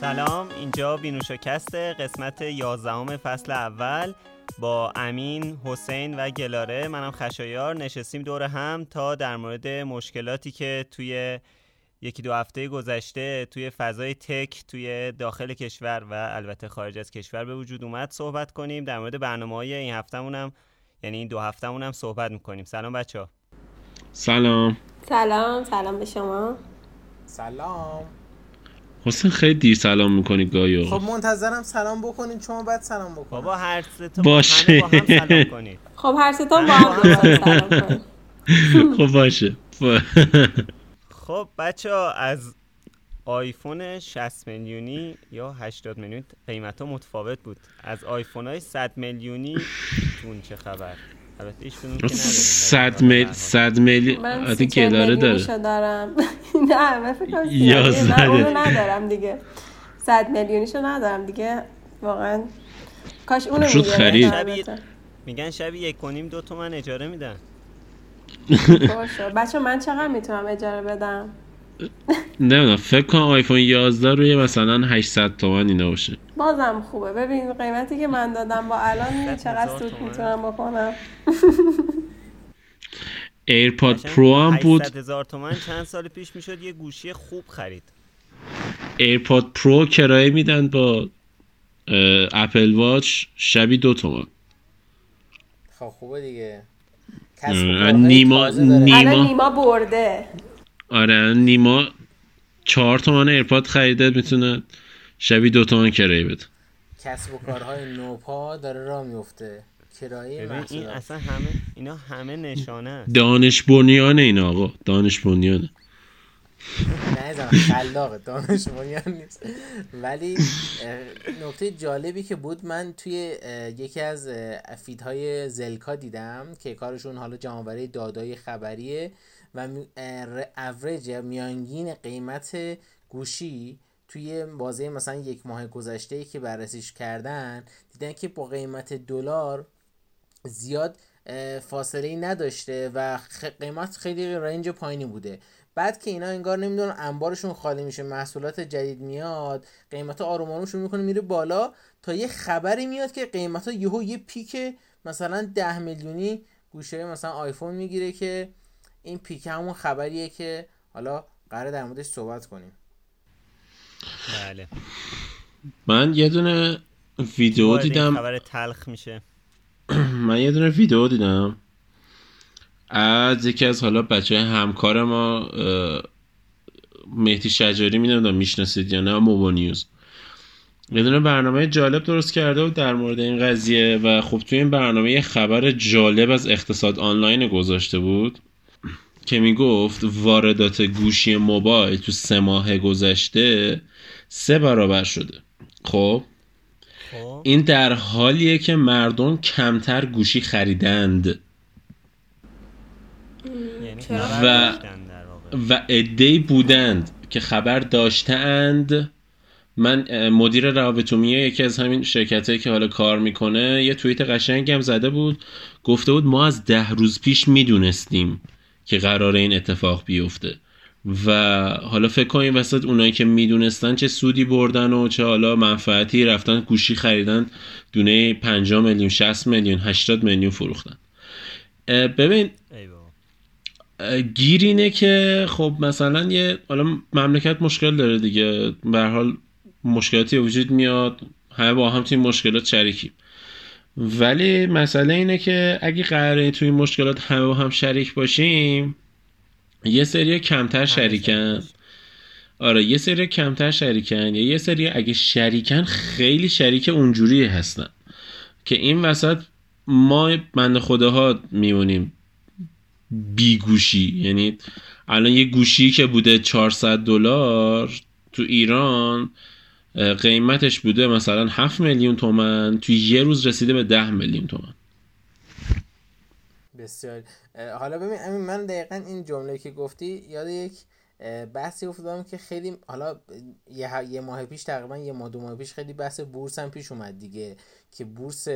سلام اینجا بینوشاکست قسمت 11 فصل اول با امین، حسین و گلاره. منم خشایار. نشستیم دور هم تا در مورد مشکلاتی که توی یکی دو هفته گذشته توی فضای تک توی داخل کشور و البته خارج از کشور به وجود اومد صحبت کنیم. در مورد برنامه های این هفتهمون هم یعنی این دو هفتهمون هم صحبت می‌کنیم. سلام بچه ها سلام. سلام. سلام به شما. سلام. حسین خیلی دیر سلام می‌کنی گاهی. خب منتظرم سلام بکنین. شما بعد سلام بکنین. بابا هر سه باشه. با هم سلام کنید. خب هر ستا با هم سلام کنیم خب باشه. خب بچه ها از آیفون 60 میلیونی یا 80 میلیون قیمت ها متفاوت بود. از آیفون های 100 میلیونی تون چه خبر؟ البته که نداریم صد میل صد سی چل گلاره داره. میلیونیشو دارم. نه من فکر یازده. ندارم دیگه. صد میلیونیشو ندارم دیگه. واقعا. کاش اونو شد خرید. میگن شبی یک کنیم دو تومن اجاره میدن. باشه بچه من چقدر می‌تونم اجاره بدم؟ نمی‌دونم فکر کنم آیفون 11 روی مثلا 800 تومن اینا باشه بازم خوبه. ببین قیمتی که من دادم با الان چقدر سود. می‌تونم بکنم؟ AirPod Pro هم بود. 800 هزار تومن چند سال پیش می‌شد یه گوشی خوب خرید. AirPod Pro کرایه میدن با Apple Watch شبی دو تومن. خب خوبه دیگه. نیما-. نیما- نیما برده. آره نیما چهار تومن AirPod خریده می‌تونه شبی دو تومن کرایه بده. کسب و کارهای نوپا داره راه میفته. کرایه این اصلا همه اینا همه نشانه است. دانش بنیانه این آقا. دانش بنیانه. نه زن خلاقه. دانش بنیان نیست. ولی نکته جالبی که بود من توی یکی از feed های زلکا دیدم که کارشون حالا جمعآوری داده‌های خبریه و اوریج یا میانگین قیمت گوشی توی بازه مثلا یک ماه گذشته که بررسیش کردن دیدن که با قیمت دلار زیاد فاصله ای نداشته و قیمت خیلی رنج پایینی بوده. بعد که اینا انگار نمی‌دونم انبارشون خالی میشه محصولات جدید میاد قیمت آروم آروم شروع می‌کنه میره بالا تا یه خبری میاد که قیمت ها یهو یه پیک مثلا ده میلیونی گوشه مثلا آیفون می‌گیره که این پیک همون خبریه که حالا قرار در موردش صحبت کنیم. بله. من یه دونه ویدیو دیدم. خبر تلخ میشه. من یه دونه ویدیو دیدم. از یکی از حالا بچه همکار ما مهدی شجاری می‌دونم می‌شناسید یا نه موبا نیوز. یه دونه برنامه جالب درست کرده بود در مورد این قضیه و خب توی این برنامه یه خبر جالب از اقتصاد آنلاین گذاشته بود. که می‌گفت واردات گوشی موبایل تو سه ماه گذشته سه برابر شده. خب؟ خب. این در حالیه که مردم کمتر گوشی خریدند. یعنی و- داشتن در واقع. و عدهای بودند که خبر داشتهاند من مدیر روابط عمومی یکی از همین شرکت که حالا کار می‌کنه یه توییت قشنگی هم زده بود. گفته بود ما از ده روز پیش می‌دونستیم. که قرار این اتفاق بیفته. و حالا فکر کنیم وسط اونایی که می‌دونستن چه سودی بردن و چه حالا منفعتی رفتن گوشی خریدن دونه 5 میلیون 60 میلیون 80 میلیون فروختن. ببین گیر اینه که خب مثلا یه حالا مملکت مشکل داره دیگه. به حال مشکلاتی وجود میاد. همه با هم توی مشکلات شریکیم. ولی مسئله اینه که اگه قراره توی این مشکلات همه با هم شریک باشیم یه سری کمتر شریکن. آره یه سری کمتر شریکن یا یه سری اگه شریکن خیلی شریک اونجوری هستن که این وسط ما بند خداها میمونیم بی گوشی یعنی الان یه گوشی که بوده 400 دلار تو ایران قیمتش بوده مثلا 7 میلیون تومن تو یه روز رسیده به 10 میلیون تومن. بسیار. حالا ببین من دقیقا این جمله که گفتی یاد یک بحثی افتادم که خیلی حالا یه, ماه پیش تقریبا یه ماه دو ماه پیش خیلی بحث بورس هم پیش اومد دیگه که بورس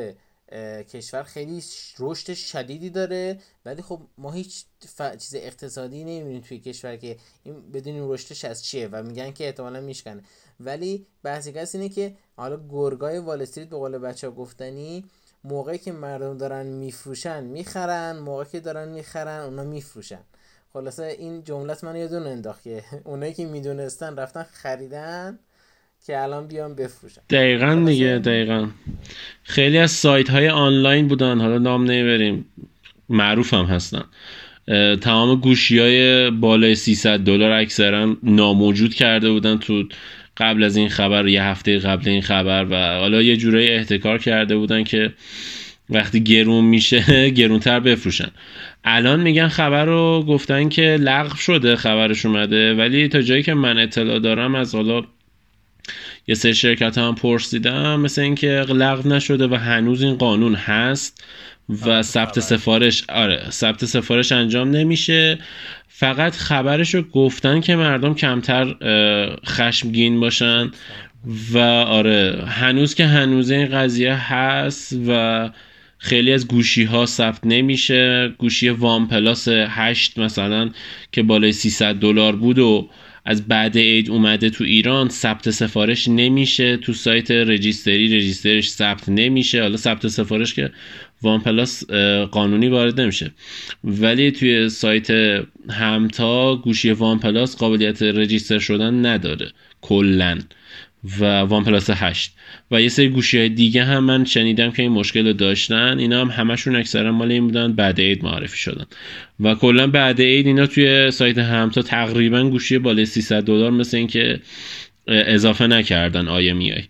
کشور خیلی رشد شدیدی داره ولی خب ما هیچ ف... چیز اقتصادی نمی‌بینیم توی کشور که این بدونیم رشدش از چیه و میگن که احتمالا میشکنه. ولی بحثی کسی اینه که حالا گرگای وال استریت به قول بچه ها گفتنی موقعی که مردم دارن میفروشن می‌خرن موقعی که دارن می‌خرن اونا میفروشن. خلاصه این جملت من یادون انداخت که اونایی که می‌دونستن رفتن خریدن که الان بیان بفروشن. دقیقا دیگه دقیقا. خیلی از سایت های آنلاین بودن. حالا نام نمی‌بریم. معروف هم هستن تمام گوشی های بالای 300 دلار اکثرا ناموجود کرده بودن تو قبل از این خبر یه هفته قبل این خبر و حالا یه جورایی احتکار کرده بودن که وقتی گرون میشه گرونتر بفروشن. الان میگن خبر رو گفتن که لغو شده خبرش اومده ولی تا جایی که من اطلاع دارم از حالا یه سری شرکت هم پرسیدم مثل اینکه لغو نشده و هنوز این قانون هست. و ثبت سفارش آره ثبت سفارش انجام نمیشه. فقط خبرش رو گفتن که مردم کمتر خشمگین باشن و آره هنوز که هنوز این قضیه هست و خیلی از گوشی ها ثبت نمیشه. گوشی وان پلاس 8 مثلا که بالای 300 دلار بود و از بعد عید اومده تو ایران ثبت سفارش نمیشه. تو سایت registry register ش ثبت نمیشه. حالا ثبت سفارش که OnePlus قانونی وارد نمیشه. ولی توی سایت همتا گوشی OnePlus قابلیت register شدن نداره. کلا. و OnePlus 8 و یه سری گوشی های دیگه هم من شنیدم که این مشکل رو داشتن. اینا هم همشون اکثرا مال این بودن بعد عید معرفی شدن. و کلا بعد عید اینا توی سایت همتا تقریبا گوشی بالای 300 دلار مثل اینکه اضافه نکردن آی میای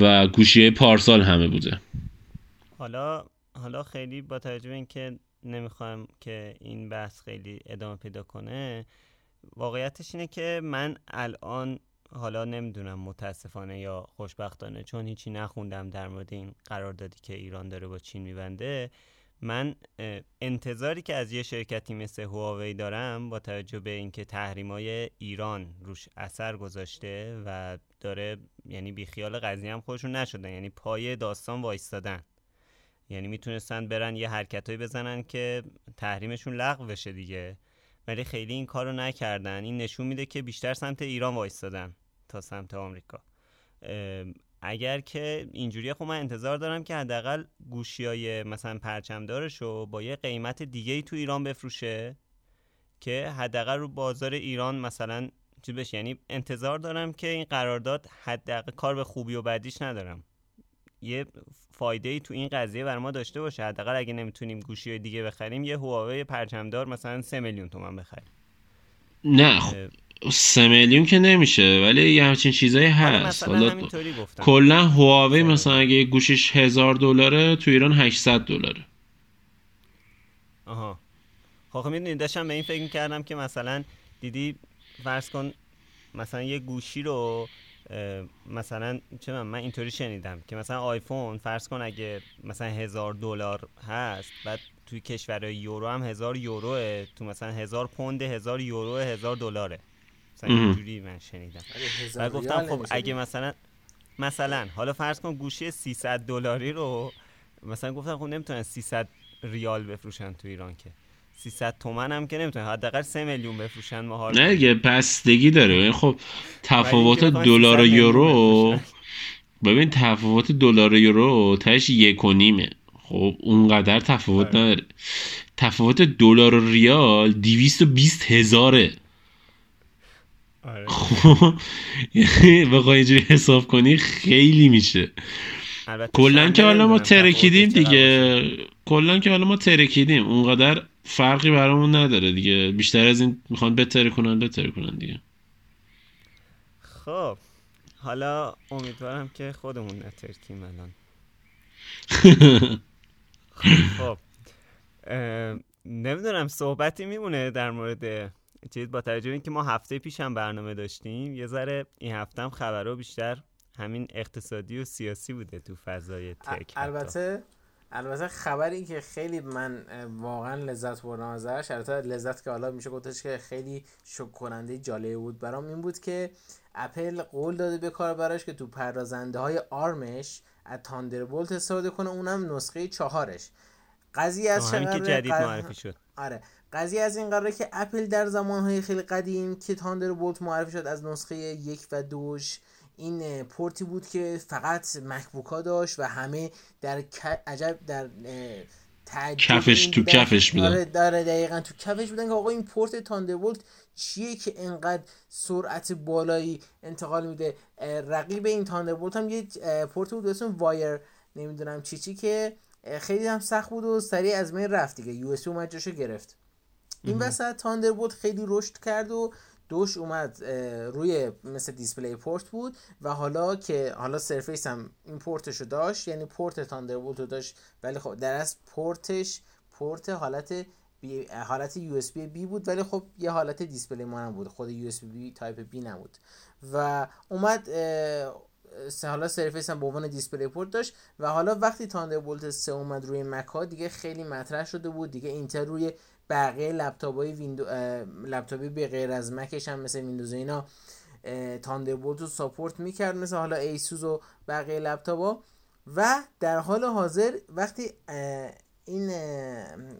و گوشی پارسال همه بوده. حالا حالا خیلی با توجه به اینکه نمی‌خوام که این بحث خیلی ادامه پیدا کنه واقعیتش اینه که من الان حالا نمی‌دونم متاسفانه یا خوشبختانه چون هیچی نخوندم در مورد این قراردادی که ایران داره با چین میبنده من انتظاری که از یه شرکتی مثل هواوی دارم با توجه به اینکه تحریمای ایران روش اثر گذاشته و داره یعنی بیخیال قضیه هم خودشون نشدن یعنی پای داستان وایستادن. یعنی می‌تونستن برن یه حرکتایی بزنن که تحریمشون لغو بشه دیگه. ولی خیلی این کارو نکردن. این نشون میده که بیشتر سمت ایران وایستادن تا سمت آمریکا. اگر که اینجوریه خب من انتظار دارم که حداقل گوشی مثلا پرچمدارش رو با یه قیمت دیگه ای تو ایران بفروشه که حداقل رو بازار ایران مثلا چی بشه؟ یعنی انتظار دارم که این قرارداد حداقل کار به خوبی و بدیش ندارم. یه فایده ای تو این قضیه بر ما داشته باشه. حداقل اگه نمی‌تونیم گوشی دیگه بخریم یه هواوی پرچمدار مثلا سه میلیون تومن بخریم. نه خب سه میلیون که نمیشه ولی یه همچین چیزایی هست. حالا کلا هواوی مثلا اگه گوشیش هزار دلاره تو ایران 800 دلاره. آها. خب می‌دونی داشتم به این فکر کردم که مثلا دیدی فرض کن مثلا یه گوشی رو مثلا چه من, من اینطوری شنیدم که مثلا آیفون فرض کن اگه مثلا هزار دلار هست بعد توی کشورهای یورو هم هزار یوروه تو مثلا هزار پوند هزار یورو هزار دلاره. مثلا اینجوری من شنیدم. و گفتم خب اگه مثلا مثلا حالا فرض کن گوشی 300 دلاری رو مثلا گفتم خب نمی‌تونن 300 ریال بفروشن تو ایران که. 300 تومن هم که نمی‌تونه حداقل 3 میلیون بفروشن ماها نه دیگه بستگی داره. یعنی خب تفاوت دلار و یورو ببین تفاوت دلار و یورو تاش یک و نیمه. خب اونقدر تفاوت آره. نداره. تفاوت دلار و ریال 220 هزاره. آره. خب بخوای اینجوری حساب کنی خیلی میشه. کلا که حالا ما ترکیدیم دیگه. کلا که حالا ما ترکیدیم. اونقدر فرقی برامون نداره دیگه. بیشتر از این می‌خوان بتره کنن بتره کنن دیگه. خب حالا امیدوارم که خودمون نترکیم الان. خب نمی‌دونم صحبتی میمونه در مورد چیز با توجه اینکه ما هفته پیش هم برنامه داشتیم. یه ذره این هفته هم خبرها بیشتر همین اقتصادی و سیاسی بوده تو فضای تک البته البته خبری که خیلی من واقعا لذت بردم ازش. البته لذت که حالا میشه گفتش که خیلی شک کننده جالب بود. برام این بود که اپل قول داده به کار براش که تو پردازنده های آرمش از تاندربولت استفاده کنه اونم نسخه چهارش. قضیه از که جدید قض- معرفی شد. آره. قضیه از این قراره که اپل در زمانهای خیلی قدیم که تاندربولت معرفی شد از نسخه یک و دوش این پورتی بود که فقط مکبوک ها داشت و همه در عجب در کفش تو کفش بودن. آره داره دقیقا تو کفش بودن که آقا این پورت تاندربولت چیه که انقدر سرعت بالایی انتقال میده؟ رقیب این تاندربولت هم یه پورت بود اسم وایر نمی‌دونم چی چی که خیلی هم سخت بود و سریع از من رفت دیگه. یو اس اومد جاشو گرفت. این وسط تاندربولت خیلی رشد کرد و دوش اومد روی مثل دیسپلی پورت بود و حالا که حالا سرفیس هم این پورتشو داشت یعنی پورت تاندربولت رو داشت ولی خب در از پورتش پورت حالت بی حالت یو اس بی بود ولی خب یه حالت دیسپلی مانم بود خود یو اس بی تایپ بی نبود. و اومد حالا Surface هم به عنوان display port داشت و حالا وقتی Thunderbolt 3 اومد روی مک دیگه خیلی مطرح شده بود دیگه اینتل روی بقیه لپتاپ های window لپتاپی به غیر از مکش هم مثل ویندوز اینا Thunderbolt رو support می‌کرد مثل حالا ایسوس و بقیه لپتاپ ها و در حال حاضر وقتی این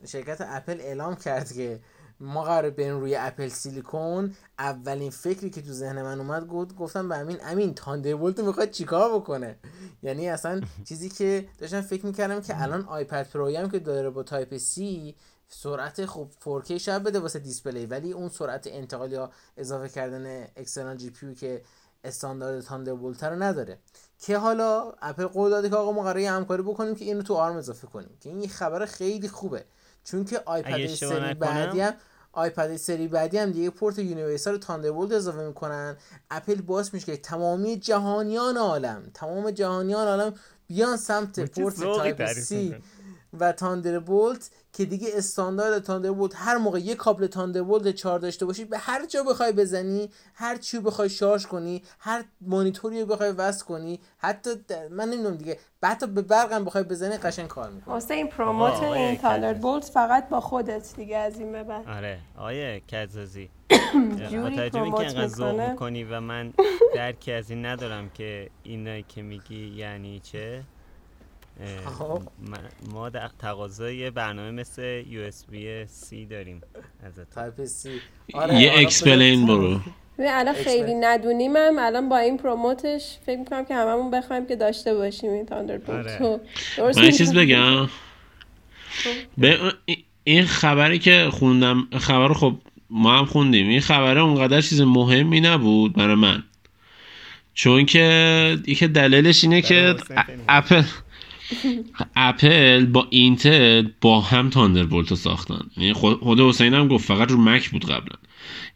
شرکت اپل اعلام کرد که ما قرار بریم روی Apple Silicon اولین فکری که تو ذهن من اومد گفت گفتم به امین امین Thunderbolt می‌خواد چیکار بکنه؟ یعنی اصلا چیزی که داشتم فکر می‌کردم که الان iPad Pro ی هم که داره با Type C سرعت خوب 4K شاید بده واسه display. ولی اون سرعت انتقال یا اضافه کردن external GPU که استاندارد Thunderbolt رو نداره. که حالا اپل قول داده که آقا ما قراره همکاری بکنیم که اینو تو ARM اضافه کنیم. که این یه خبر خیلی خوبه. چون که iPad سری بعدی هم iPad سری بعدی هم دیگه پورت universal Thunderbolt اضافه می‌کنن. اپل باعث میشه که تمامی جهانیان عالم تمام جهانیان عالم بیان سمت پورت Type C. و Thunderbolt که دیگه استاندارد Thunderbolt هر موقع یه کابل Thunderbolt 4 داشته باشی به هر جا بخوای بزنی هر چی بخوای شارژ کنی هر مانیتوری رو بخوای وصل کنی حتی در- من نمی‌دونم دیگه حتی به برقم بخوای بزنی قشنگ کار می‌کنه واسه این پروموت این. تاندربولت فقط با خودت دیگه از این به بعد آره آیه کزازی جوری با توجه اینکه انقدر ذوق می‌کنه. می‌کنی و من درکی از این ندارم که اینایی که میگی یعنی چه ما در تقاضای یه برنامه مثل USB C داریم ازت تایپ سی. یه حالا اکسپلین برو. الان خیلی ندونیمم. الان با این پروموتش فکر می‌کنم که هممون بخوایم که داشته باشیم این تاندربولت آره. من یه چیز؟ بگم. به این خبری که خوندم خبر رو خب ما هم خوندیم. این خبره اونقدر چیز مهمی نبود برای من. چون که یکی دلیلش اینه که. اپل اپل با اینتل با هم Thunderbolt رو ساختن. یعنی خود حسین هم گفت فقط رو مک بود قبلا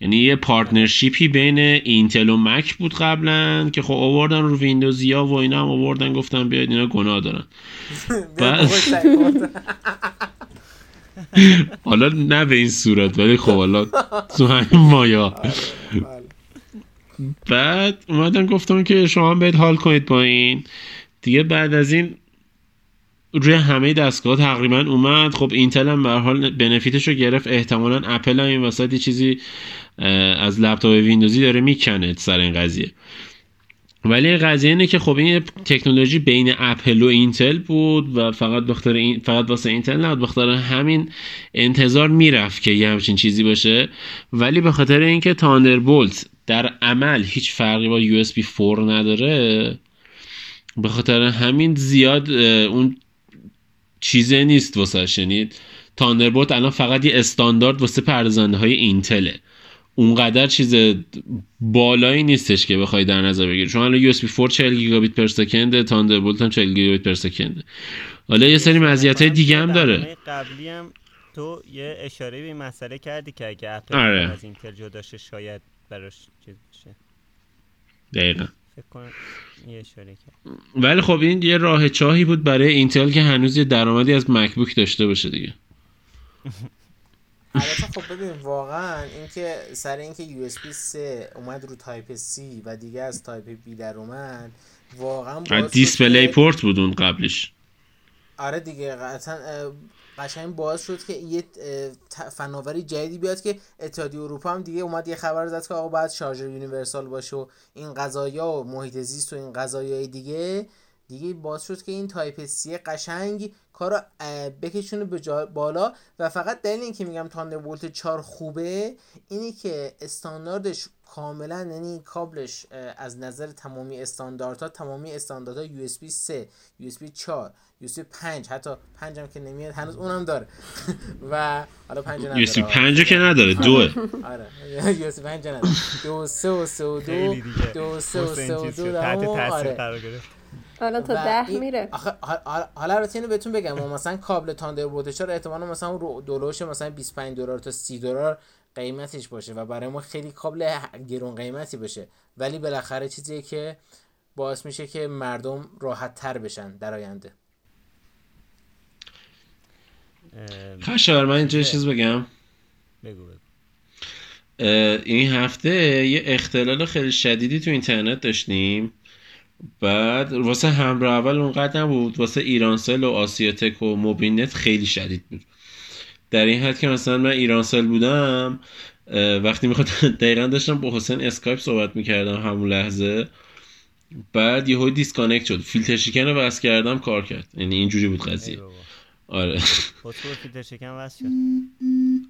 یعنی یه partnership ی بین اینتل و مک بود قبلا که خب آوردن رو ویندوزیا و اینا هم آوردن گفتن بیاید اینا گناه دارن. بس. حالا نه به این صورت ولی خب حالا تو همین مایا. بعد اومدن گفتم که شما هم باید حال کنید با این. دیگه بعد از این روی همه دستگاه تقریبا اومد. خب اینتل هم به حال بنفیتش رو گرفت. احتمالا اپل هم این وسط چیزی از لپتاپ ویندوزی داره می‌کنه سر این قضیه. ولی قضیه اینه که خب این تکنولوژی بین اپل و اینتل بود و فقط بخاطر این فقط واسه اینتل نبود بخاطر همین انتظار می‌رفت که یه همچین چیزی باشه. ولی به خاطر اینکه تاندربولت در عمل هیچ فرقی با بی 4 نداره به خاطر همین زیاد اون چیزه نیست واسه یعنی تاندربولت الان فقط یه استاندارد واسه پردازنده های اینتله اونقدر چیز بالایی نیستش که بخوای در نظر بگیری. چون الان USB 4 40 گیگابیت per second Thunderbolt هم 40 گیگابیت per second. حالا یه سری مزیت های دیگه هم داره. قبلی هم تو یه اشاره به این مسئله کردی که اگه اپل آره. از اینتل جدا شه شاید براش چیز بشه. دقیقا. فکر کنم. یه ولی خب این یه راه چاره‌ای بود برای اینتل که هنوز یه درآمدی از مکبوک داشته باشه دیگه. البته خب ببین واقعا اینکه سر اینکه USB 3 اومد رو Type C و دیگه از Type B در اومد واقعا display port بود اون قبلش آره دیگه قطعا قشنگ باعث شد که یه فناوری جدیدی بیاد که اتحادیه اروپا هم دیگه اومد یه خبر زد که آقا باید شارژر universal باشه و این قضایا و محیط زیست و این قضایای دیگه. دیگه باز شد که این Type C قشنگ کارو بکشونه به بالا. و فقط دلیل اینکه میگم تاندربولت 4 خوبه اینی که استانداردش کاملا یعنی کابلش از نظر تمامی استانداردها تمامی استانداردها یو اس بی 3 یو اس بی 4 یو اس بی 5 حتی 5 هم که نمیاد هنوز اونم داره. و حالا 5 نداره یو اس بی 5 که نداره دوه آره. یو اس بی 5 نداره. 2 3 و 3 و 2 2 3 و 3 و 2 تحت تاثیر قرار گرفت. حالا تا ده میره. حالا البته اینو بهتون بگم. مثلا کابل تاندربولت 4 احتمالاً مثلا دلوش مثلا 25 دلار تا 30 دلار قیمتش باشه و برای ما خیلی کابل گرون قیمتی باشه ولی بالاخره چیزیه که باعث میشه که مردم راحت تر بشن در آینده. خشار من اینجا چیز بگم. بگو بگو. این هفته یه اختلال خیلی شدیدی تو اینترنت داشتیم. بعد واسه همراه اول اونقدر نبود. واسه ایرانسل و آسیاتک و موبینت خیلی شدید بود. در این حد که مثلا من ایرانسل بودم وقتی می‌خواد دقیقا داشتم با حسین اسکایپ صحبت می‌کردم همون لحظه. بعد یهو disconnect شد. فیلتر شکن رو وصل کردم کار کرد. یعنی اینجوری بود قضیه. آره. فیلتر شکن شد.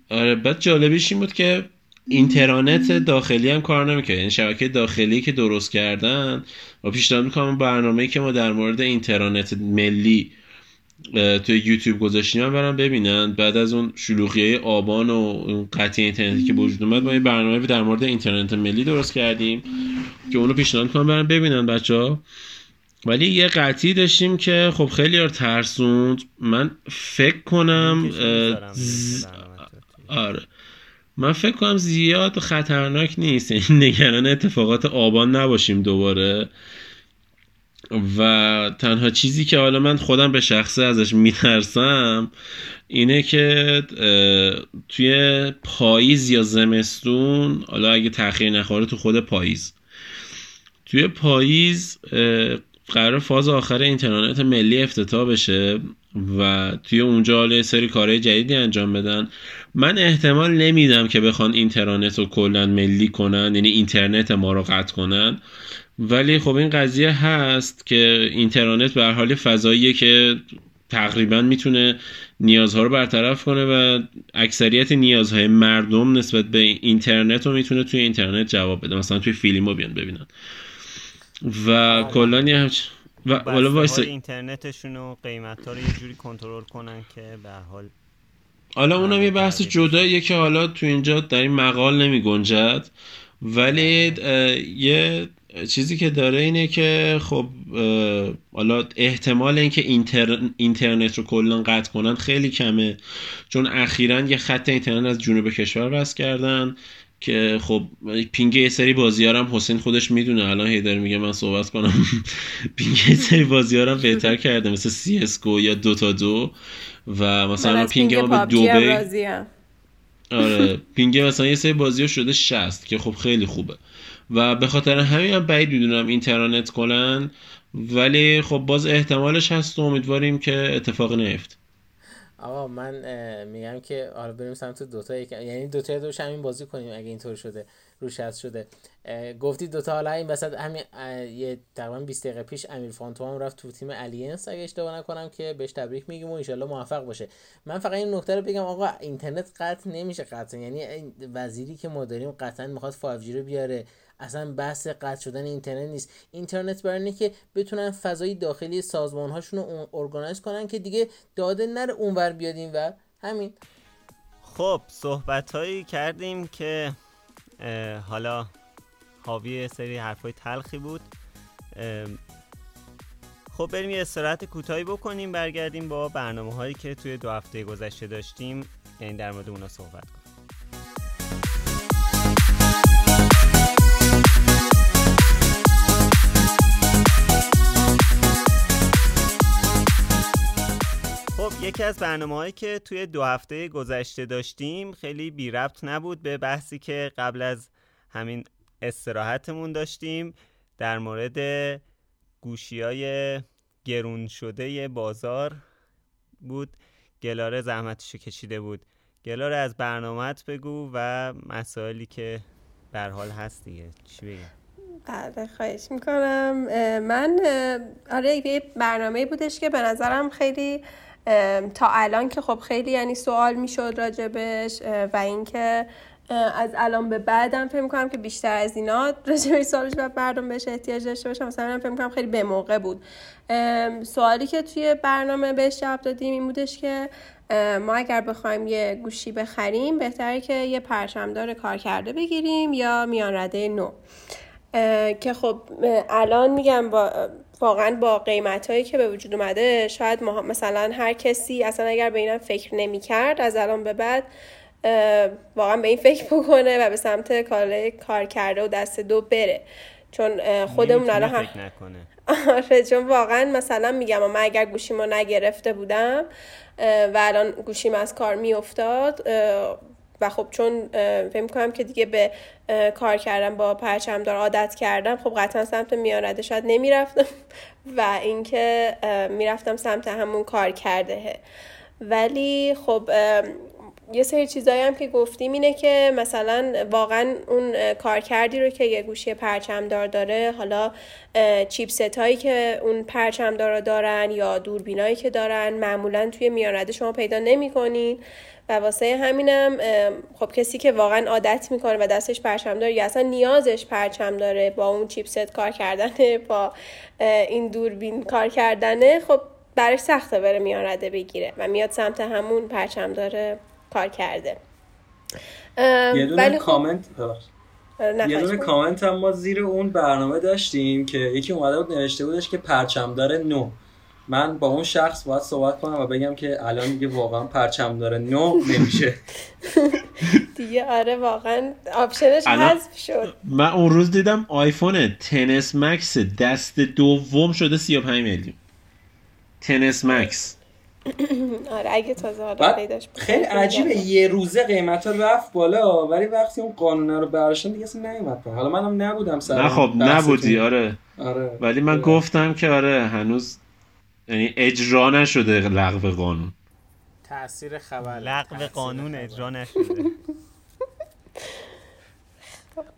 آره بعد جالبیش این بود که اینترنت داخلی هم کار نمی‌کنه یعنی شبکه داخلی که درست کردن و پیشنهاد می‌کنم برنامه‌ای که ما در مورد اینترنت ملی توی یوتیوب گذاشتیم برم ببینن. بعد از اون شلوغی آبان و اون قطعی اینترنتی که وجود اومد ما یه برنامه در مورد اینترنت ملی درست کردیم که اونو پیشنهاد کنم برم ببینن بچه ها ولی یه قطعی داشتیم که خب خیلی ها ترسوند. من فکر کنم آره. من فکر کنم زیاد خطرناک نیست. نگران اتفاقات آبان نباشیم دوباره. و تنها چیزی که حالا من خودم به شخصه ازش میترسم اینه که توی پاییز یا زمستون حالا اگه تاخیر نخوره تو خود پاییز. توی پاییز قرار فاز آخر اینترنت ملی افتتاح بشه و توی اونجا حالا سری کارهای جدیدی انجام بدن. من احتمال نمیدم که بخوان اینترنت رو کلا ملی کنن یعنی اینترنت ما رو قطع کنن. ولی خب این قضیه هست که اینترنت به حال فضاییه که تقریبا می‌تونه نیازها رو برطرف کنه و اکثریت نیازهای مردم نسبت به اینترنت رو می‌تونه توی اینترنت جواب بده. مثلا توی فیلم رو بیان ببینن. و. کلا یه همچ... و حالا وایس اینترنتشون و قیمت ها رو یه جوری کنترل کنن که به حال حالا اونم یه بحث جداییه که حالا تو اینجا در این مقال نمی گنجد ولی یه چیزی که داره اینه که خب حالا احتمال اینکه اینتر... اینترنت رو کلا قطع کنن خیلی کمه. چون اخیرا یه خط اینترنت از جنوب کشور وصل کردن که خب ping یه سری بازیارم حسین خودش می‌دونه. الان هیدر میگه من صحبت کنم. ping یه سری بازیارم بهتر کرده مثل CS یا Dota دو. و مثلا ping ما به دبی آره ping مثلا یه سری بازی شده 60 که خب خیلی خوبه. و به خاطر همین هم بعید می‌دونم اینترنت کنن ولی خب باز احتمالش هست و امیدواریم که اتفاق نیفت آقا من میگم که آره بریم سمت دوتا یعنی دوتا دوش همین بازی کنیم اگه اینطور شده. روش هست شده. گفتی دوتا حالا این وسط همین یه تقریبا 20 دقیقه پیش امیر فانتو هم رفت تو تیم الینس اگه اشتباه نکنم که بهش تبریک میگیم و انشالله موفق باشه. من فقط این نکته رو بگم آقا اینترنت قطع نمیشه قطعا. یعنی وزیری که ما داریم قطعا می‌خواد 5G رو بیاره. اصلا بحث قطع شدن اینترنت نیست. اینترنت برای اینه که بتونن فضای داخلی سازمان هاشون رو ارگانایز کنن که دیگه داده نره اونور بیاد و همین. خب صحبت هایی کردیم که حالا حاوی سری حرفای تلخی بود. خب بریم یه استراحت کوتاهی بکنیم برگردیم با برنامه هایی که توی دو هفته گذشته داشتیم. یعنی در مورد اونا صحبت کنیم. یکی از برنامه هایی که توی دو هفته گذشته داشتیم خیلی بی ربط نبود به بحثی که قبل از همین استراحتمون داشتیم در مورد گوشی های گرون شده بازار بود. گلاره زحمتشو کشیده بود. گلاره از برنامهت بگو و مسائلی که بر حال هست دیگه. چی بگم بله خواهش می‌کنم. من آره یه برنامه بودش که به نظرم خیلی تا الان که خب خیلی یعنی سوال می‌شد راجبش و اینکه از الان به بعدم فکر می‌کنم که بیشتر از اینا راجع سوالش و مردم بهش احتیاج داشته باشم مثلا فکر می‌کنم خیلی به موقع بود. سوالی که توی برنامه بهش جواب دادیم این بودش که ما اگر بخوایم یه گوشی بخریم بهتره که یه پرچمدار کار کرده بگیریم یا میان رده نو. که خب الان میگم با واقعا با قیمت هایی که به وجود اومده شاید مثلا هر کسی اصلا اگر به اینم فکر نمی کرد از الان به بعد واقعا به این فکر بکنه و به سمت کار کار کرده و دست دو بره. چون خودمون الان هم آره چون واقعا مثلا میگم من اگر گوشیمو نگرفته بودم و الان گوشیم از کار میافتاد و خب چون فکر کنم که دیگه به کار کردم با پرچمدار عادت کردم خب قطعا سمت میانرده شاید نمی‌رفتم و اینکه می‌رفتم سمت همون کار کرده. ولی خب یه سری چیزایی هم که گفتیم اینه که مثلا واقعا اون کارکردی رو که یه گوشی پرچمدار داره حالا چیپست هایی که اون پرچمدار دارن یا دوربینایی که دارن معمولا توی میانرده شما پیدا نمی‌کنین و واسه همینم خب کسی که واقعا عادت می‌کنه و دستش پرچم داره یا اصلا نیازش پرچم داره با اون چیپست کار کردنه با این دوربین کار کردنه خب براش سخته بره میان رده بگیره و میاد سمت همون پرچم داره کار کرده. یه دونه خب کامنت آره، یه دونه کامنت هم ما زیر اون برنامه داشتیم که یکی اومده بود نوشته بودش که پرچم داره نو. من با اون شخص باید صحبت کنم و بگم که الان دیگه واقعا پرچم داره. نو نمیشه. دیگه آره واقعا آپشنش حذف شد. من اون روز دیدم آیفون تنس مکس دست دوم شده 35 میلیون. تنس مکس. آره اگه تازه حالا پیداش خیلی عجیبه یه روزه قیمت ها رفت بالا ولی وقتی اون قانونه رو برشن دیگه اصلا نیومد حالا منم نبودم سر نه خب نبودی آره. آره. ولی من آره. گفتم که آره هنوز یعنی اجرا نشده لغو قانون. تاثیر خبر. لغو قانون اجرا نشده.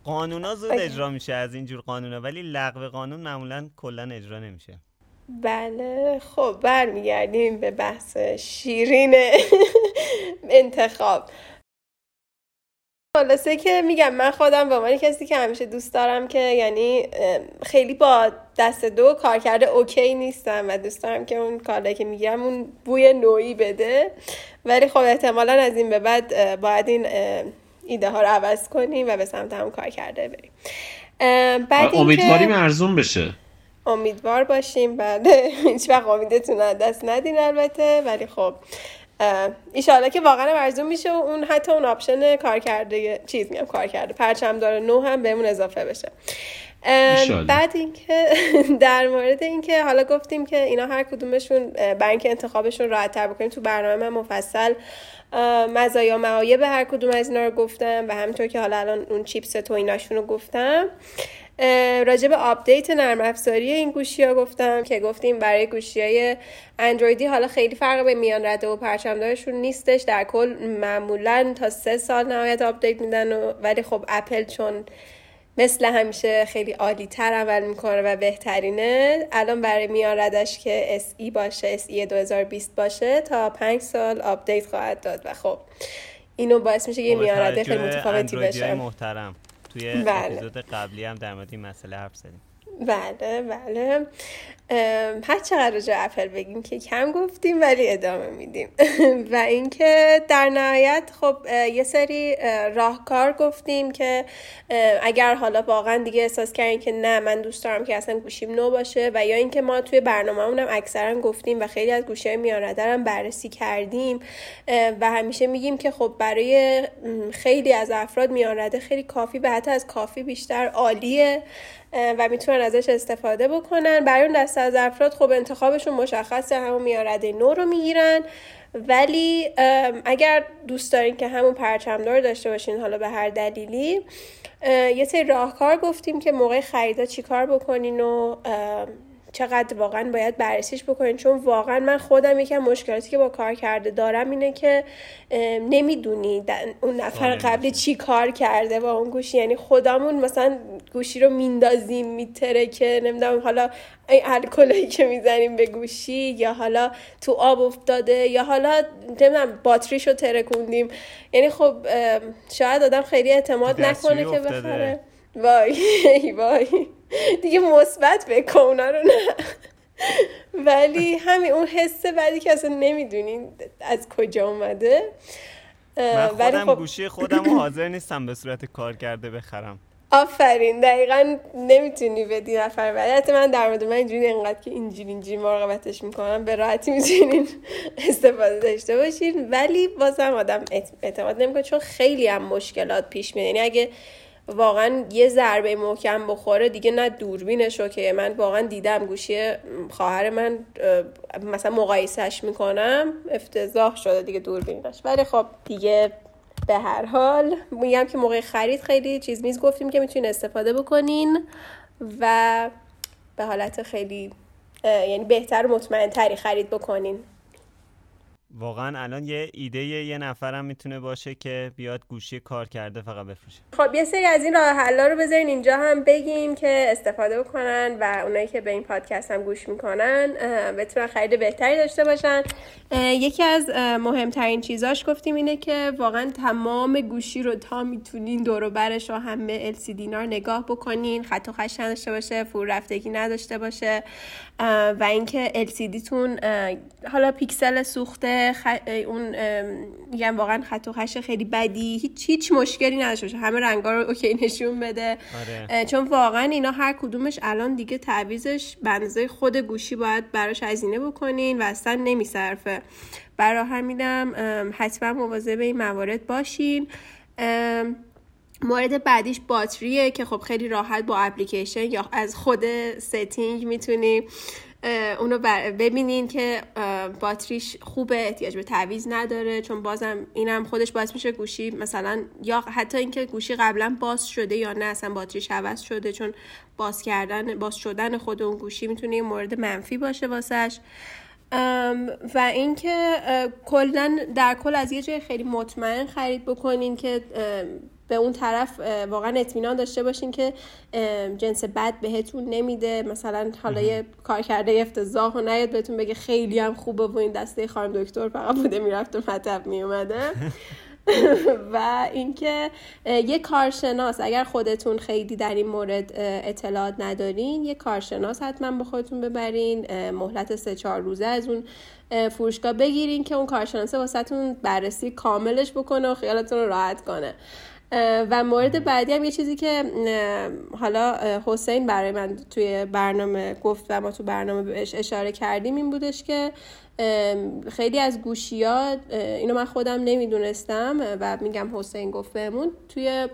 قانونا زود اجرا میشه از اینجور قانونا ولی لغو قانون معمولا کلا اجرا نمیشه. بله خب برمیگردیم به بحث شیرین انتخاب. خلاصه که میگم من خودم به عنوان کسی که همیشه دوست دارم که یعنی خیلی با دست دو کار کرده اوکی نیستم و دوست دارم که اون کاری که میگم اون بوی نوعی بده. ولی خب احتمالا از این به بعد باید این ایده ها رو عوض کنیم و به سمت هم کار کرده بریم بعد امیدواریم ارزون بشه. امیدوار باشیم. بله. هیچ وقت امیدتون دست ندین البته. ولی خب ایشالا که واقعا ارزون میشه و اون حتی اون آپشن کار کرده چیز میگم کار کرده پرچم داره نو هم بهمون اضافه بشه. بعد اینکه در مورد اینکه حالا گفتیم که اینا هر کدومشون بنک انتخابشون راحت تر بکنیم. تو برنامه من مفصل مزایا معایب هر کدوم از اینا رو گفتم و همینطور که حالا الان اون چیپس تو ایناشون رو گفتم. راجع به آپدیت نرم افزاری این گوشی ها گفتم که گفتیم برای گوشی های اندرویدی حالا خیلی فرق به میان رده و پرچمدارشون نیستش. در کل معمولا تا سه سال نهایت آپدیت میدن و ولی خب اپل چون مثل همیشه خیلی عالی تر عمل می‌کنه و بهترینه الان برای میان ردش که SE باشه SE 2020 باشه تا پنج سال آپدیت خواهد داد. و خب اینو باعث میشه یه میان رده خیلی متفاوتی بشه. محترم. توی بله. اپیزود قبلی هم در مورد این مسئله حرف زدیم بله بله. هر چقدر راجع اپل بگیم که کم گفتیم ولی ادامه میدیم. و اینکه در نهایت خب یه سری راهکار گفتیم که اگر حالا واقعا دیگه احساس کردین که نه من دوست دارم که اصلا گوشیم نو باشه و یا اینکه ما توی برنامه هم اکثرا گفتیم و خیلی از گوشی میانرده هم بررسی کردیم و همیشه میگیم که خب برای خیلی از افراد میانرده خیلی کافی به حتی از کافی بیشتر عالیه. و می‌تونن ازش استفاده بکنن. برای اون دسته از افراد خب انتخابشون مشخصه همون میارده نو رو می‌گیرن. ولی اگر دوست دارین که همون پرچمدار داشته باشین حالا به هر دلیلی یه سری راهکار گفتیم که موقع خریدا چیکار بکنین و چقدر واقعا باید بررسیش بکنین. چون واقعا من خودم یکم مشکلاتی که با کار کرده دارم اینه که نمی‌دونی اون نفر آره، قبلی چی کار کرده با اون گوشی. یعنی خودمون مثلا گوشی رو میندازیم میتره که نمی‌دونم حالا این الکلی که می‌زنیم به گوشی یا حالا تو آب افتاده یا حالا نمی‌دونم باتریشو ترکوندیم. یعنی خب شاید آدم خیلی اعتماد نکنه که بخره. وای وای. دیگه مثبت به اونا رو نه. ولی همین اون حس بعدی که اصلا نمی‌دونین از کجا اومده. من خودم خب... گوشی خودم حاضر نیستم به صورت کار کرده بخرم. آفرین دقیقا نمی‌تونی بدی نفر ولی من در مورد من اینجوری انقدر که اینجوری اینجوری مراقبتش می‌کنم به راحتی می‌تونین استفاده داشته باشین. ولی بازم آدم اعتماد نمی‌کنه چون خیلی هم مشکلات پیش میاد. یعنی اگه واقعا یه ضربه محکم بخوره دیگه نه دوربینش که من واقعا دیدم. گوشی خواهر من مثلا مقایسهش می‌کنم افتضاح شده دیگه دوربینش. ولی خب دیگه به هر حال میگم که موقع خرید خیلی چیز میز گفتیم که می‌تونین استفاده بکنین و به حالت خیلی یعنی بهتر و مطمئن تری خرید بکنین. واقعا الان یه ایده یه نفرم می‌تونه باشه که بیاد گوشی کار کرده فقط بفروشه. خب یه سری از این راه حلا رو بذارین اینجا هم بگیم که استفاده بکنن و اونایی که به این پادکست هم گوش می‌کنن بتونن خرید بهتری داشته باشن. یکی از مهمترین چیزاش گفتیم اینه که واقعا تمام گوشی رو تا می‌تونین دور و برش رو همه LCD رو نگاه بکنین. خط و خش نداشته باشه فور رفتگی نداشته باشه. و اینکه LCD تون حالا پیکسل سوخته اون میگم واقعا خط و خش خیلی بدی. هیچ هیچ مشکلی نداشته باشه. همه رنگا رو اوکی نشون بده. آره. چون واقعا اینا هر کدومش الان دیگه تعویزش بنزه خود گوشی باید براش هزینه بکنین و اصلا نمیصرفه. برای همینم حتما مواظب این موارد باشین. مورد بعدیش باتریه که خب خیلی راحت با اپلیکیشن یا از خود ستینگ می‌تونی اونو ببینین که باتریش خوبه احتیاج به تعویز نداره چون بازم اینم خودش باعث میشه گوشی مثلا یا حتی اینکه گوشی قبلا باز شده یا نه اصلا باتریش عوض شده چون باز کردن باز شدن خود اون گوشی می‌تونه مورد منفی باشه واسش. و اینکه کلا در کل از یه جای خیلی مطمئن خرید بکنین که به اون طرف واقعا اطمینان داشته باشین که جنس بد بهتون نمیده. مثلا حالا یه کار کرده افتضاح و نیاد بهتون بگه خیلی هم خوبه و این دسته خانم دکتر فقط بوده می‌رفت و مطب میومده. و اینکه یه کارشناس اگر خودتون خیلی در این مورد اطلاعات ندارین یه کارشناس حتما به خودتون ببرین مهلت سه چهار روزه از اون فروشگاه بگیرین که اون کارشناسه واسهتون بررسی کاملش بکنه و خیالتون رو راحت کنه. و مورد بعدی هم یه چیزی که حالا حسین برای من توی برنامه گفت و ما تو برنامه بهش اشاره کردیم این بودش که خیلی از گوشی ها اینو من خودم نمی‌دونستم و میگم حسین گفت بهمون. توی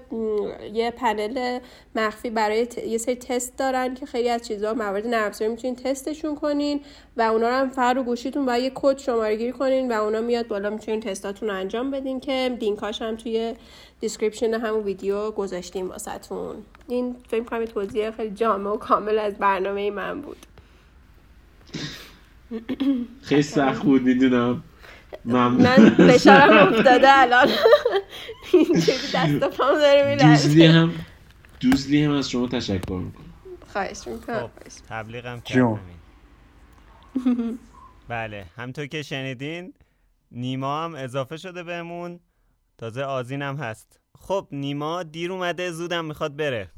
یه پنل مخفی برای یه سری تست دارن که خیلی از چیزها موارد نرم می‌تونین تستشون کنین و اونا رو هم فقط رو گوشیتون با یه کد شماره گیری کنین و اونا میاد بالا می‌تونین تستاتون رو انجام بدین که لینکاش هم توی دیسکریپشن همون ویدیو گذاشتیم واسهتون. این فکر کنم توضیح خیلی جامع و کامل از برنامه من بود. خیلی سخت بود می‌دونم. من فشارم افتاده الان. دست پام داره دوزلی هم دوزلی هم از شما تشکر می‌کنم. خواهش می‌کنم. خب، تبلیغم کردم بله همطور که شنیدین نیما هم اضافه شده بهمون. تازه آزین هم هست. خب نیما دیر اومده زودم می‌خواد بره.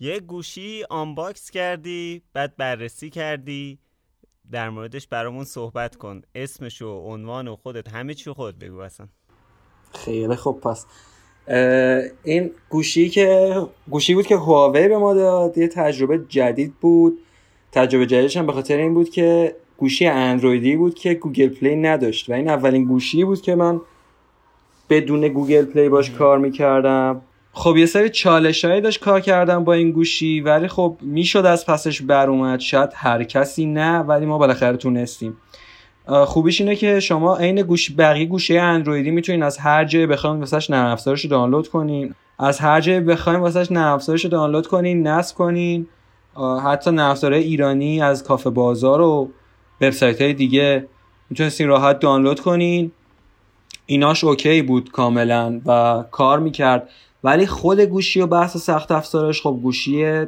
یه گوشی آنباکس کردی بعد بررسی کردی. در موردش برامون صحبت کن. اسمش و عنوان و خودت همه چی خودت بگو اصلا. خیلی خوب پس این گوشی که گوشی بود که هواوی به ما داد یه تجربه جدید بود. تجربه جدیدش هم به خاطر این بود که گوشی اندرویدی بود که گوگل پلی نداشت. و این اولین گوشی بود که من بدون گوگل پلی باش کار می‌کردم. خب یه سری چالش هایی داشت کار کردم با این گوشی ولی خب می‌شد از پسش بر اومد. شاید هر کسی نه ولی ما بالاخره تونستیم. خوبیش اینه که شما عین گوش بقیه گوشه اندرویدی می‌تونین از هر جای بخواید واسش نرم افزارش دانلود کنین. از هر جای بخواید واسش نرم افزارش دانلود کنین نصب کنین. حتی نرفزاره ایرانی از کافه بازار و وبسایت های دیگه می‌تونستین راحت دانلود کنین. ایناش اوکی بود کاملا و کار می‌کرد. ولی خود گوشی و بحث سخت افزارش خب گوشی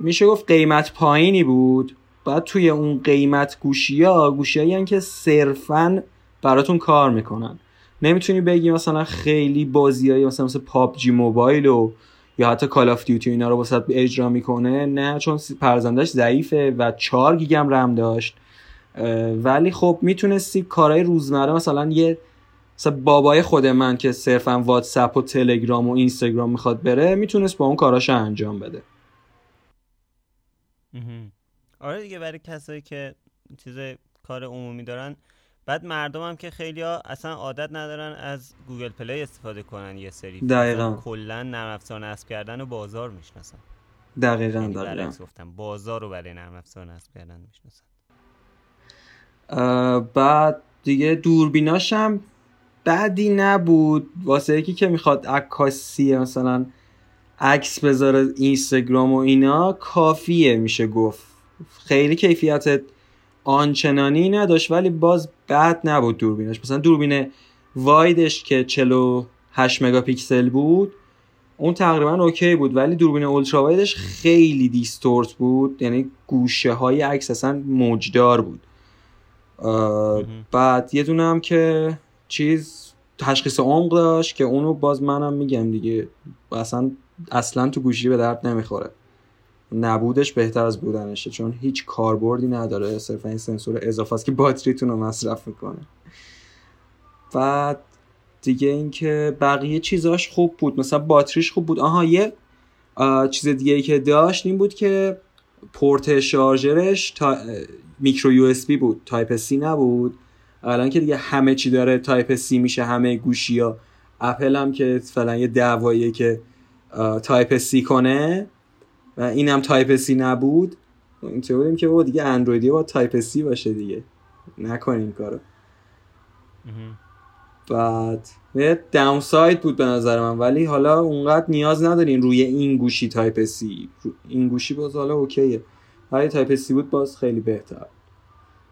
میشه گفت قیمت پایینی بود. بعد توی اون قیمت گوشی ها گوشی هایی که صرفا براتون کار می‌کنن. نمی‌تونی بگی مثلا خیلی بازی مثلا مثل پابجی موبایل و یا حتی کال آف دیوتی اینا رو واسه اجرا می‌کنه. نه چون پرزندش ضعیفه و 4 گیگم رم داشت. ولی خب می‌تونستی کارهای روزمره مثلا یه مثلا بابای خود من که صرفا واتساپ و تلگرام و اینستاگرام می‌خواد بره می‌تونست با اون کاراش انجام بده. آره دیگه برای کسایی که چیز کار عمومی دارن. بعد مردم هم که خیلی ها اصلا عادت ندارن از گوگل پلی استفاده کنن یه سری. دقیقا. کلا نرم افزار نصب کردن و بازار می‌شناسن. دقیقا یعنی دقیقا. گفتم بازار رو برای نرم افزار نصب کردن می‌شناسن. بعد دیگه دوربیناش هم بعدی نبود. واسه یکی که می‌خواد عکاسی مثلا عکس بذاره اینستاگرام و اینا کافیه میشه گفت. خیلی کیفیت آنچنانی نداشت ولی باز بد نبود دوربینش. مثلا دوربین وایدش که 48 مگاپیکسل بود اون تقریبا اوکی بود. ولی دوربین اولترا وایدش خیلی دیستورت بود. یعنی گوشه های عکس اصلا موجدار بود. بعد یه دونه هم که چیز تشخیص عمق داشت که اونو باز منم میگم دیگه. اصلا اصلا تو گوشی به درد نمی‌خوره. نبودش بهتر از بودنشه چون هیچ کاربردی نداره صرفا این سنسور اضافه است که باتریتون رو مصرف می‌کنه. بعد دیگه اینکه بقیه چیزاش خوب بود. مثلا باتریش خوب بود. آها یه چیز دیگه ای که داشت این بود که پورت شارژرش تا micro USB بود. Type-C نبود. الان که دیگه همه چی داره Type-C میشه همه گوشی ها اپل هم که فعلا یه دعواییه که Type-C کنه و اینم Type-C نبود. اینطور بودیم که با دیگه اندرویدی با Type-C باشه دیگه. نکنیم کارو. بعد یه downside بود به نظر من ولی حالا اونقدر نیاز ندارین روی این گوشی Type-C این گوشی باز حالا OK یه. ولی Type-C بود باز خیلی بهتر.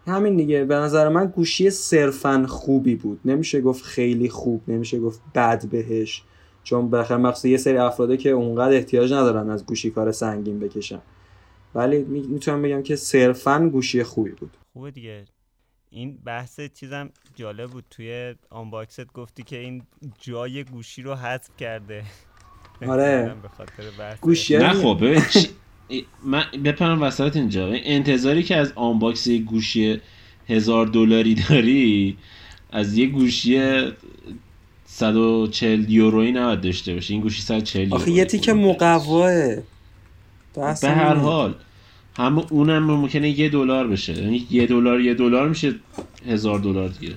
همین دیگه. به نظر من گوشی صرفا خوبی بود. نمیشه گفت خیلی خوب نمیشه گفت بد بهش. چون بالاخره مخصوصا یه سری افراده که اونقدر احتیاج ندارن از گوشی کار سنگین بکشن. ولی می‌تونم بگم که صرفا گوشی خوبی بود. خوبه دیگه. این بحث چیزم جالب بود. توی unbox ت گفتی که این جای گوشی رو حذف کرده. آره. گوشی نه خب من بپرم وسط اینجا. انتظاری که از آنباکس گوشی هزار دلاری داری از یه گوشی 140 یورویی نباید داشته باشه این گوشی 140 یورو آخه یه تیکه مقواه. به هر حال هم اونم ممکنه یه دلار بشه. یعنی یه دلار یه دلار میشه هزار دلار دیگه.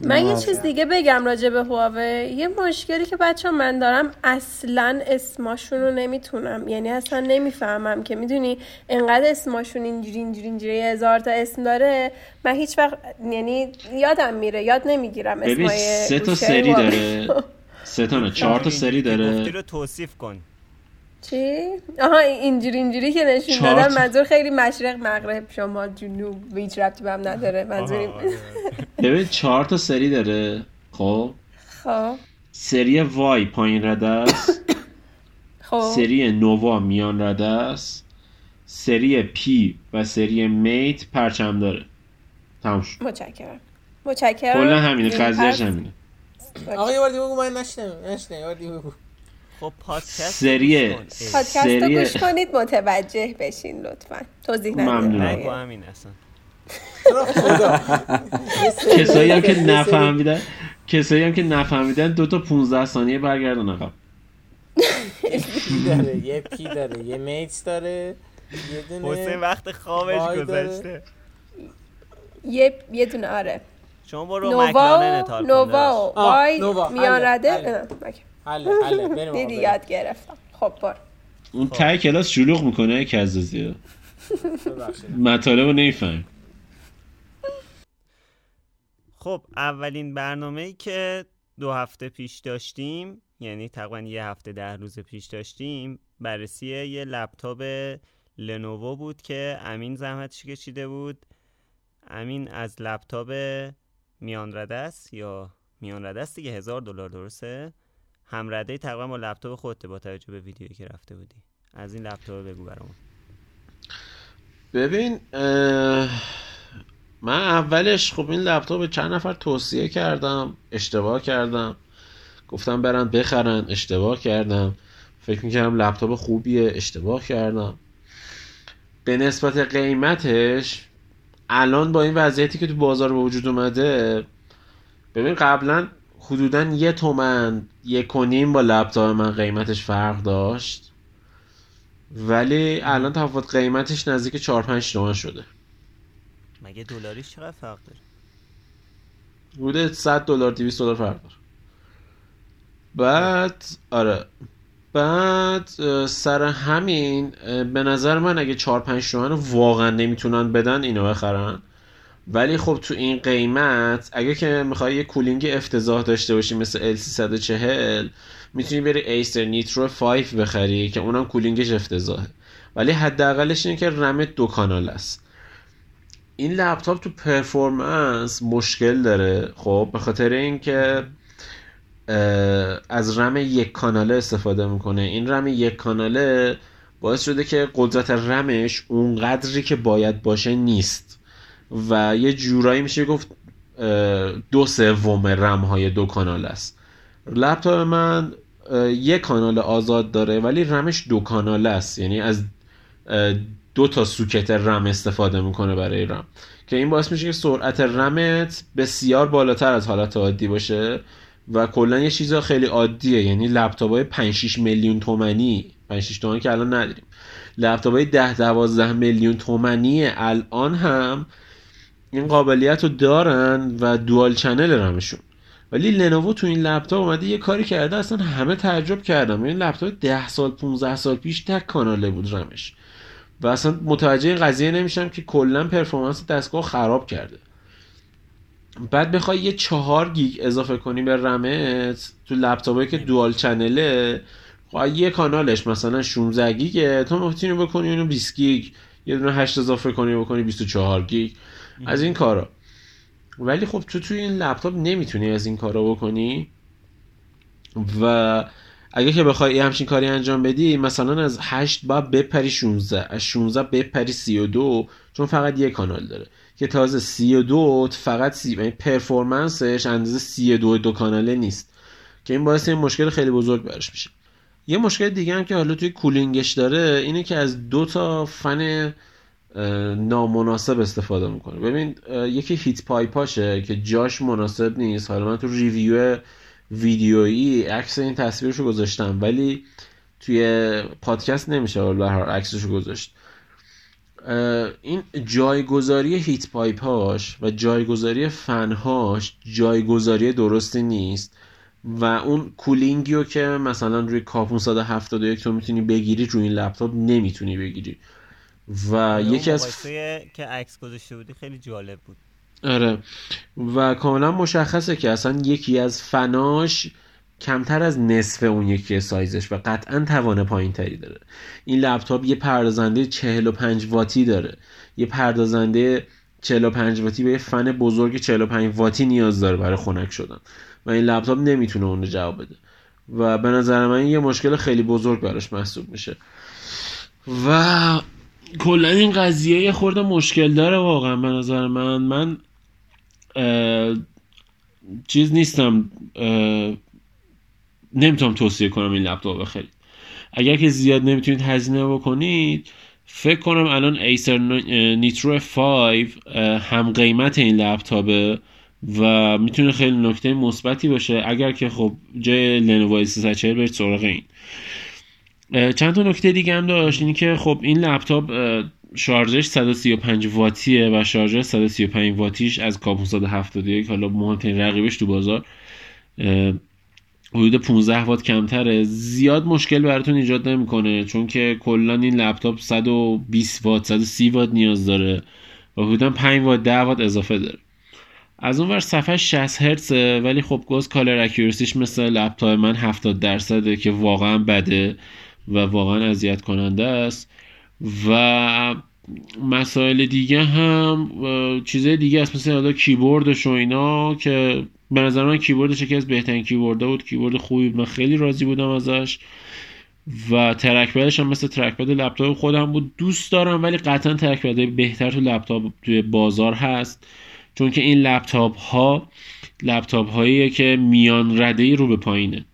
من یه چیز دیگه بگم راجع به هواوی. یه مشکلی که بچه من دارم اصلا اسماشون رو نمی‌تونم. یعنی اصلا نمی‌فهمم که می‌دونی انقدر اسماشون اینجوری اینجوری اینجوری هزار تا اسم داره. من هیچ وقت یعنی یادم میره یاد نمی‌گیرم اسمای سه تا سری داره. سه تا نه چهار تا سری داره. توصیف کن. چی؟ آها اینجوری اینجوری که نشون دادم منظور خیلی مشرق مغرب شما جنوب هیچ ربطی به هم نداره منظوری ببین چهار تا سری داره خب؟ خب. سری وای پایین رده است. خب. سری نووا میان رده است. سری پی و سری میت پرچم داره. تموم شد. متشکرم. متشکرم. کلا همینه قضیهش همینه. آقا یه بار دیگه بگو من نشنم نشنم یه بار دیگه بگو. خب پادکست سری پادکست رو گوش کنید متوجه بشین لطفا. توضیح اصلا. کسایی هم که نفهمیدن کسایی هم که نفهمیدن دو تا 15 ثانیه برگردن عقب داره؟ یه پی داره؟ یه میکس داره؟ یه دونه حسین وقت خوابش گذشته یه یه دونه آره. شما برو مکلارن انتحال نووا وای میان رده؟ حله حله بریم یاد گرفتم. خب بار اون تای کلاس شلوغ می‌کنه که از مطالب رو نمیفهم خب اولین برنامه ای که دو هفته پیش داشتیم یعنی تقریبا یه هفته ده روز پیش داشتیم بررسی یه لپتاپ لنوو بود که امین زحمتش کشیده بود. امین از لپتاپ میان رده است یا میان رده است دیگه هزار دلار درسته؟ هم رده تقریبا با لپتاپ خودت با توجه به ویدیویی که رفته بودی. از این لپتاپ بگو برامون. ببین من اولش خب این لپتاپ چند نفر توصیه کردم اشتباه کردم. گفتم برن بخرن اشتباه کردم. فکر می‌کردم لپتاپ خوبیه اشتباه کردم. به نسبت قیمتش الان با این وضعیتی که تو بازار به وجود اومده ببین قبلا حدودا یه تومن یک و نیم با لپتاپ من قیمتش فرق داشت. ولی الان تفاوت قیمتش نزدیک 4 5 تومن شده. مگه دلاریش چقدر فرق داره؟ بوده 100 دلار 200 دلار فرق داره. بعد آره. بعد سر همین به نظر من اگه 4 5 تومن واقعا نمی‌تونن بدن اینو بخرن. ولی خب تو این قیمت اگه که می‌خوای یه cooling افتضاح داشته باشی مثل L340 می‌تونی بری Acer Nitro 5 بخری که اونم cooling ش افتضاحه. ولی حداقلش اینه که رمت دو کانال است. این لپتاپ تو performance مشکل داره. خب به خاطر اینکه از رم یک کاناله استفاده می‌کنه. این رم یک کاناله باعث شده که قدرت رمش اونقدری که باید باشه نیست. و یه جورایی میشه گفت دو سوم رم های دو کانال است. لپتاپ من یک کانال آزاد داره ولی رمش دو کانال است. یعنی از دو تا سوکت رم استفاده می‌کنه برای رم. که این باعث میشه که سرعت رمت بسیار بالاتر از حالت عادی باشه و کلا یه چیز خیلی عادیه. یعنی لپتاپ های 5 6 میلیون تومنی 5 6 تومانی که الان نداریم. لپتاپ های 10 12 میلیون تومنی الان هم این قابلیت رو دارن و dual channel رمشون. ولی لنوو تو این لپتاپ اومده یه کاری کرده اصلا همه تعجب کردم این لپتاپ 10 سال 15 سال پیش تک کاناله بود رمش. و اصلا متوجه قضیه نمیشم که کلا performance دستگاه خراب کرده. بعد بخوای یه چهار گیگ اضافه کنی به رمت تو لپتاپی که dual channel ه خب یه کانالش مثلا 16 گیگه تو می‌تونی بکنی اونو 20 گیگ یه دونه 8 اضافه کنی بکنی 24 گیگ. از این کارا. ولی خب تو توی این لپتاپ نمی‌تونی از این کارا بکنی. و اگه که بخوای یه همچین کاری انجام بدی مثلا از 8 با بپری 16 از 16 بپری 32 چون فقط یه کانال داره. که تازه 32 فقط سی یعنی performance ش اندازه 32 دو کاناله نیست. که این باعث این مشکل خیلی بزرگ براش میشه. یه مشکل دیگه هم که حالا توی کولینگش داره اینه که از دو تا فن نامناسب استفاده می‌کنه. ببین یکی هیت پایپاشه که جاش مناسب نیست. حالا من تو ریویو ویدیویی عکس این تصویرشو گذاشتم ولی توی پادکست نمیشه حالا به هر عکسشو گذاشت. این جایگذاری هیت پایپاش و جایگذاری فنهاش جایگذاری درستی نیست و اون cooling یو که مثلا روی K571 تو می‌تونی بگیری روی این لپتاپ نمی‌تونی بگیری. و یکی از که عکس گذاشته بودی خیلی جالب بود. آره. و کاملا مشخصه که اصلا یکی از فناش کمتر از نصف اون یکی سایزش و قطعا توان پایین تری داره. این لپتاپ یه پردازنده 45 واتی داره. یه پردازنده 45 واتی به یه فن بزرگ 45 واتی نیاز داره برای خنک شدن. و این لپتاپ نمی‌تونه اون رو جواب بده. و به نظر من یه مشکل خیلی بزرگ براش محسوب میشه. و کلا این قضیه یه خورده مشکل داره واقعا به نظر من. من چیز نیستم نمی‌تونم توصیه کنم این لپتاپ بخرید اگر که زیاد نمی‌تونید هزینه بکنید فکر کنم الان ایسر نیترو 5 هم قیمت این لپتاپه و می‌تونه خیلی نکته مثبتی باشه. اگر که خب جای لنوو 340 برید سراغ این. چند تا نکته دیگه هم داشت؟ اینی که خب این لپتاپ شارژش 135 واتیه و شارژر 135 واتیش از کاپ 571 حالا مهمترین رقیبش تو بازار. حدود 15 وات کمتره. زیاد مشکل براتون ایجاد نمی‌کنه چون که کلا این لپتاپ 120 وات 130 وات نیاز داره و حدودا 5 وات 10 وات اضافه داره. از اون ور صفحه 60 هرتزه ولی خب گوز کالر اکیورسیش مثل لپتاپ من 70 درصده که واقعا بده. و واقعا اذیت کننده است. و مسائل دیگه هم چیزای دیگه است مثل حالا کیبوردش و اینا که به نظر من کیبوردش یکی از بهترین کیبورد بود. کیبورد خوبی من خیلی راضی بودم ازش. و trackpad ش هم مثل trackpad لپتاپ خودم بود. دوست دارم ولی قطعا trackpad بهتر تو لپتاپ توی بازار هست. چون که این لپتاپ ها لپتاپ هایی که میان رده رو به پایینه.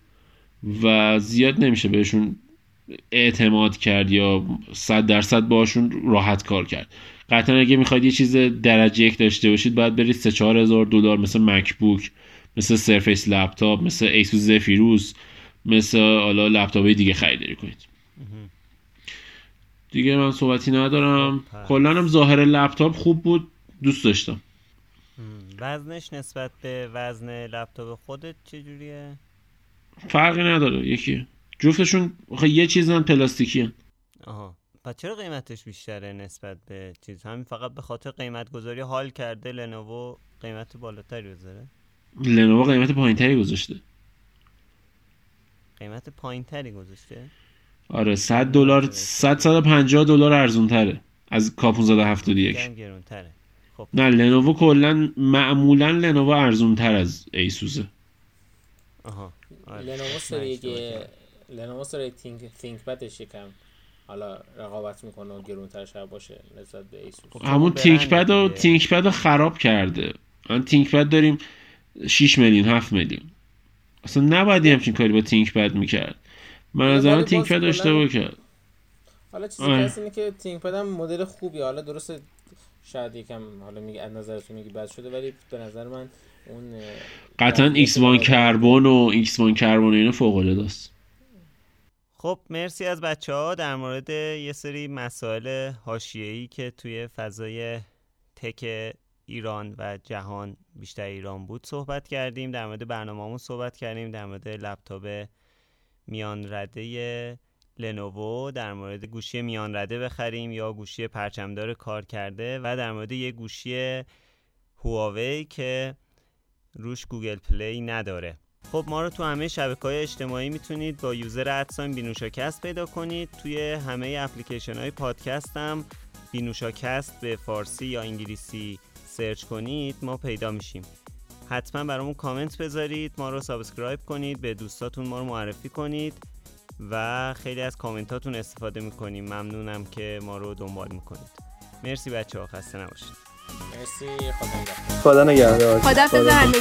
و زیاد نمیشه بهشون اعتماد کرد یا صد درصد باشون راحت کار کرد. قطعا اگه می‌خواید یه چیز درجه یک داشته باشید باید برید سه چهار هزار دلار مثل MacBook مثل Surface Laptop مثل ASUS Zephyrus مثل حالا لپتاپ دیگه خریداری کنید. دیگه من صحبتی ندارم. کلا هم ظاهر لپتاپ خوب بود. دوست داشتم. وزنش نسبت به وزن لپتاپ خودت چجوریه؟ فرقی نداره. یکی. جفتشون یه چیزن پلاستیکی هن. آها. پس چرا قیمتش بیشتره نسبت به چیز؟ همین فقط به خاطر قیمت گذاری حال کرده لنوو قیمت بالاتری بذاره؟ لنوو قیمت پایینتری گذاشته. قیمت پایینتری گذاشته؟ آره 100 دلار 100 150 دلار ارزون تره از K571 گرونتره. خب. نه لنوو کلا معمولا لنوو ارزون تر از ایسوسه. آها. آره. لنوو سری لنوو سری Think ThinkPad ش یکم حالا رقابت می‌کنه و گرونتر شاید باشه نسبت به ایسوس. خب، همون ThinkPad و ThinkPad خراب کرده. من ThinkPad داریم 6 میلیون 7 میلیون. اصلا نباید همچین کاری با ThinkPad می‌کرد. من از آن ThinkPad اشتباه کرد. حالا چیزی که اینه که ThinkPad هم مدل خوبی حالا درسته شاید یکم حالا میگه از نظرتون میگه بد شده ولی به نظر من اون قطعا X1 Carbon و X1 Carbon اینا فوق العاده است. خب مرسی از بچه ها در مورد یه سری مسائل حاشیه‌ای که توی فضای tech ایران و جهان بیشتر ایران بود صحبت کردیم. در مورد برنامه‌مون صحبت کردیم. در مورد لپتاپ میان رده لنوو در مورد گوشی میان رده بخریم یا گوشی پرچمدار کار کرده و در مورد یه گوشی هواوی که روش Google Play نداره. خب ما رو تو همه شبکه های اجتماعی می‌تونید با user at sign بینوشاکست پیدا کنید. توی همه اپلیکیشن های پادکست هم بینوشاکست به فارسی یا انگلیسی سرچ کنید ما پیدا میشیم. حتما برامون کامنت بذارید ما رو subscribe کنید به دوستاتون ما رو معرفی کنید و خیلی از کامنتاتون استفاده می‌کنیم. ممنونم که ما رو دنبال می‌کنید. مرسی بچه ها خسته نباشید. خدا نگهدار. خدا نگهدار.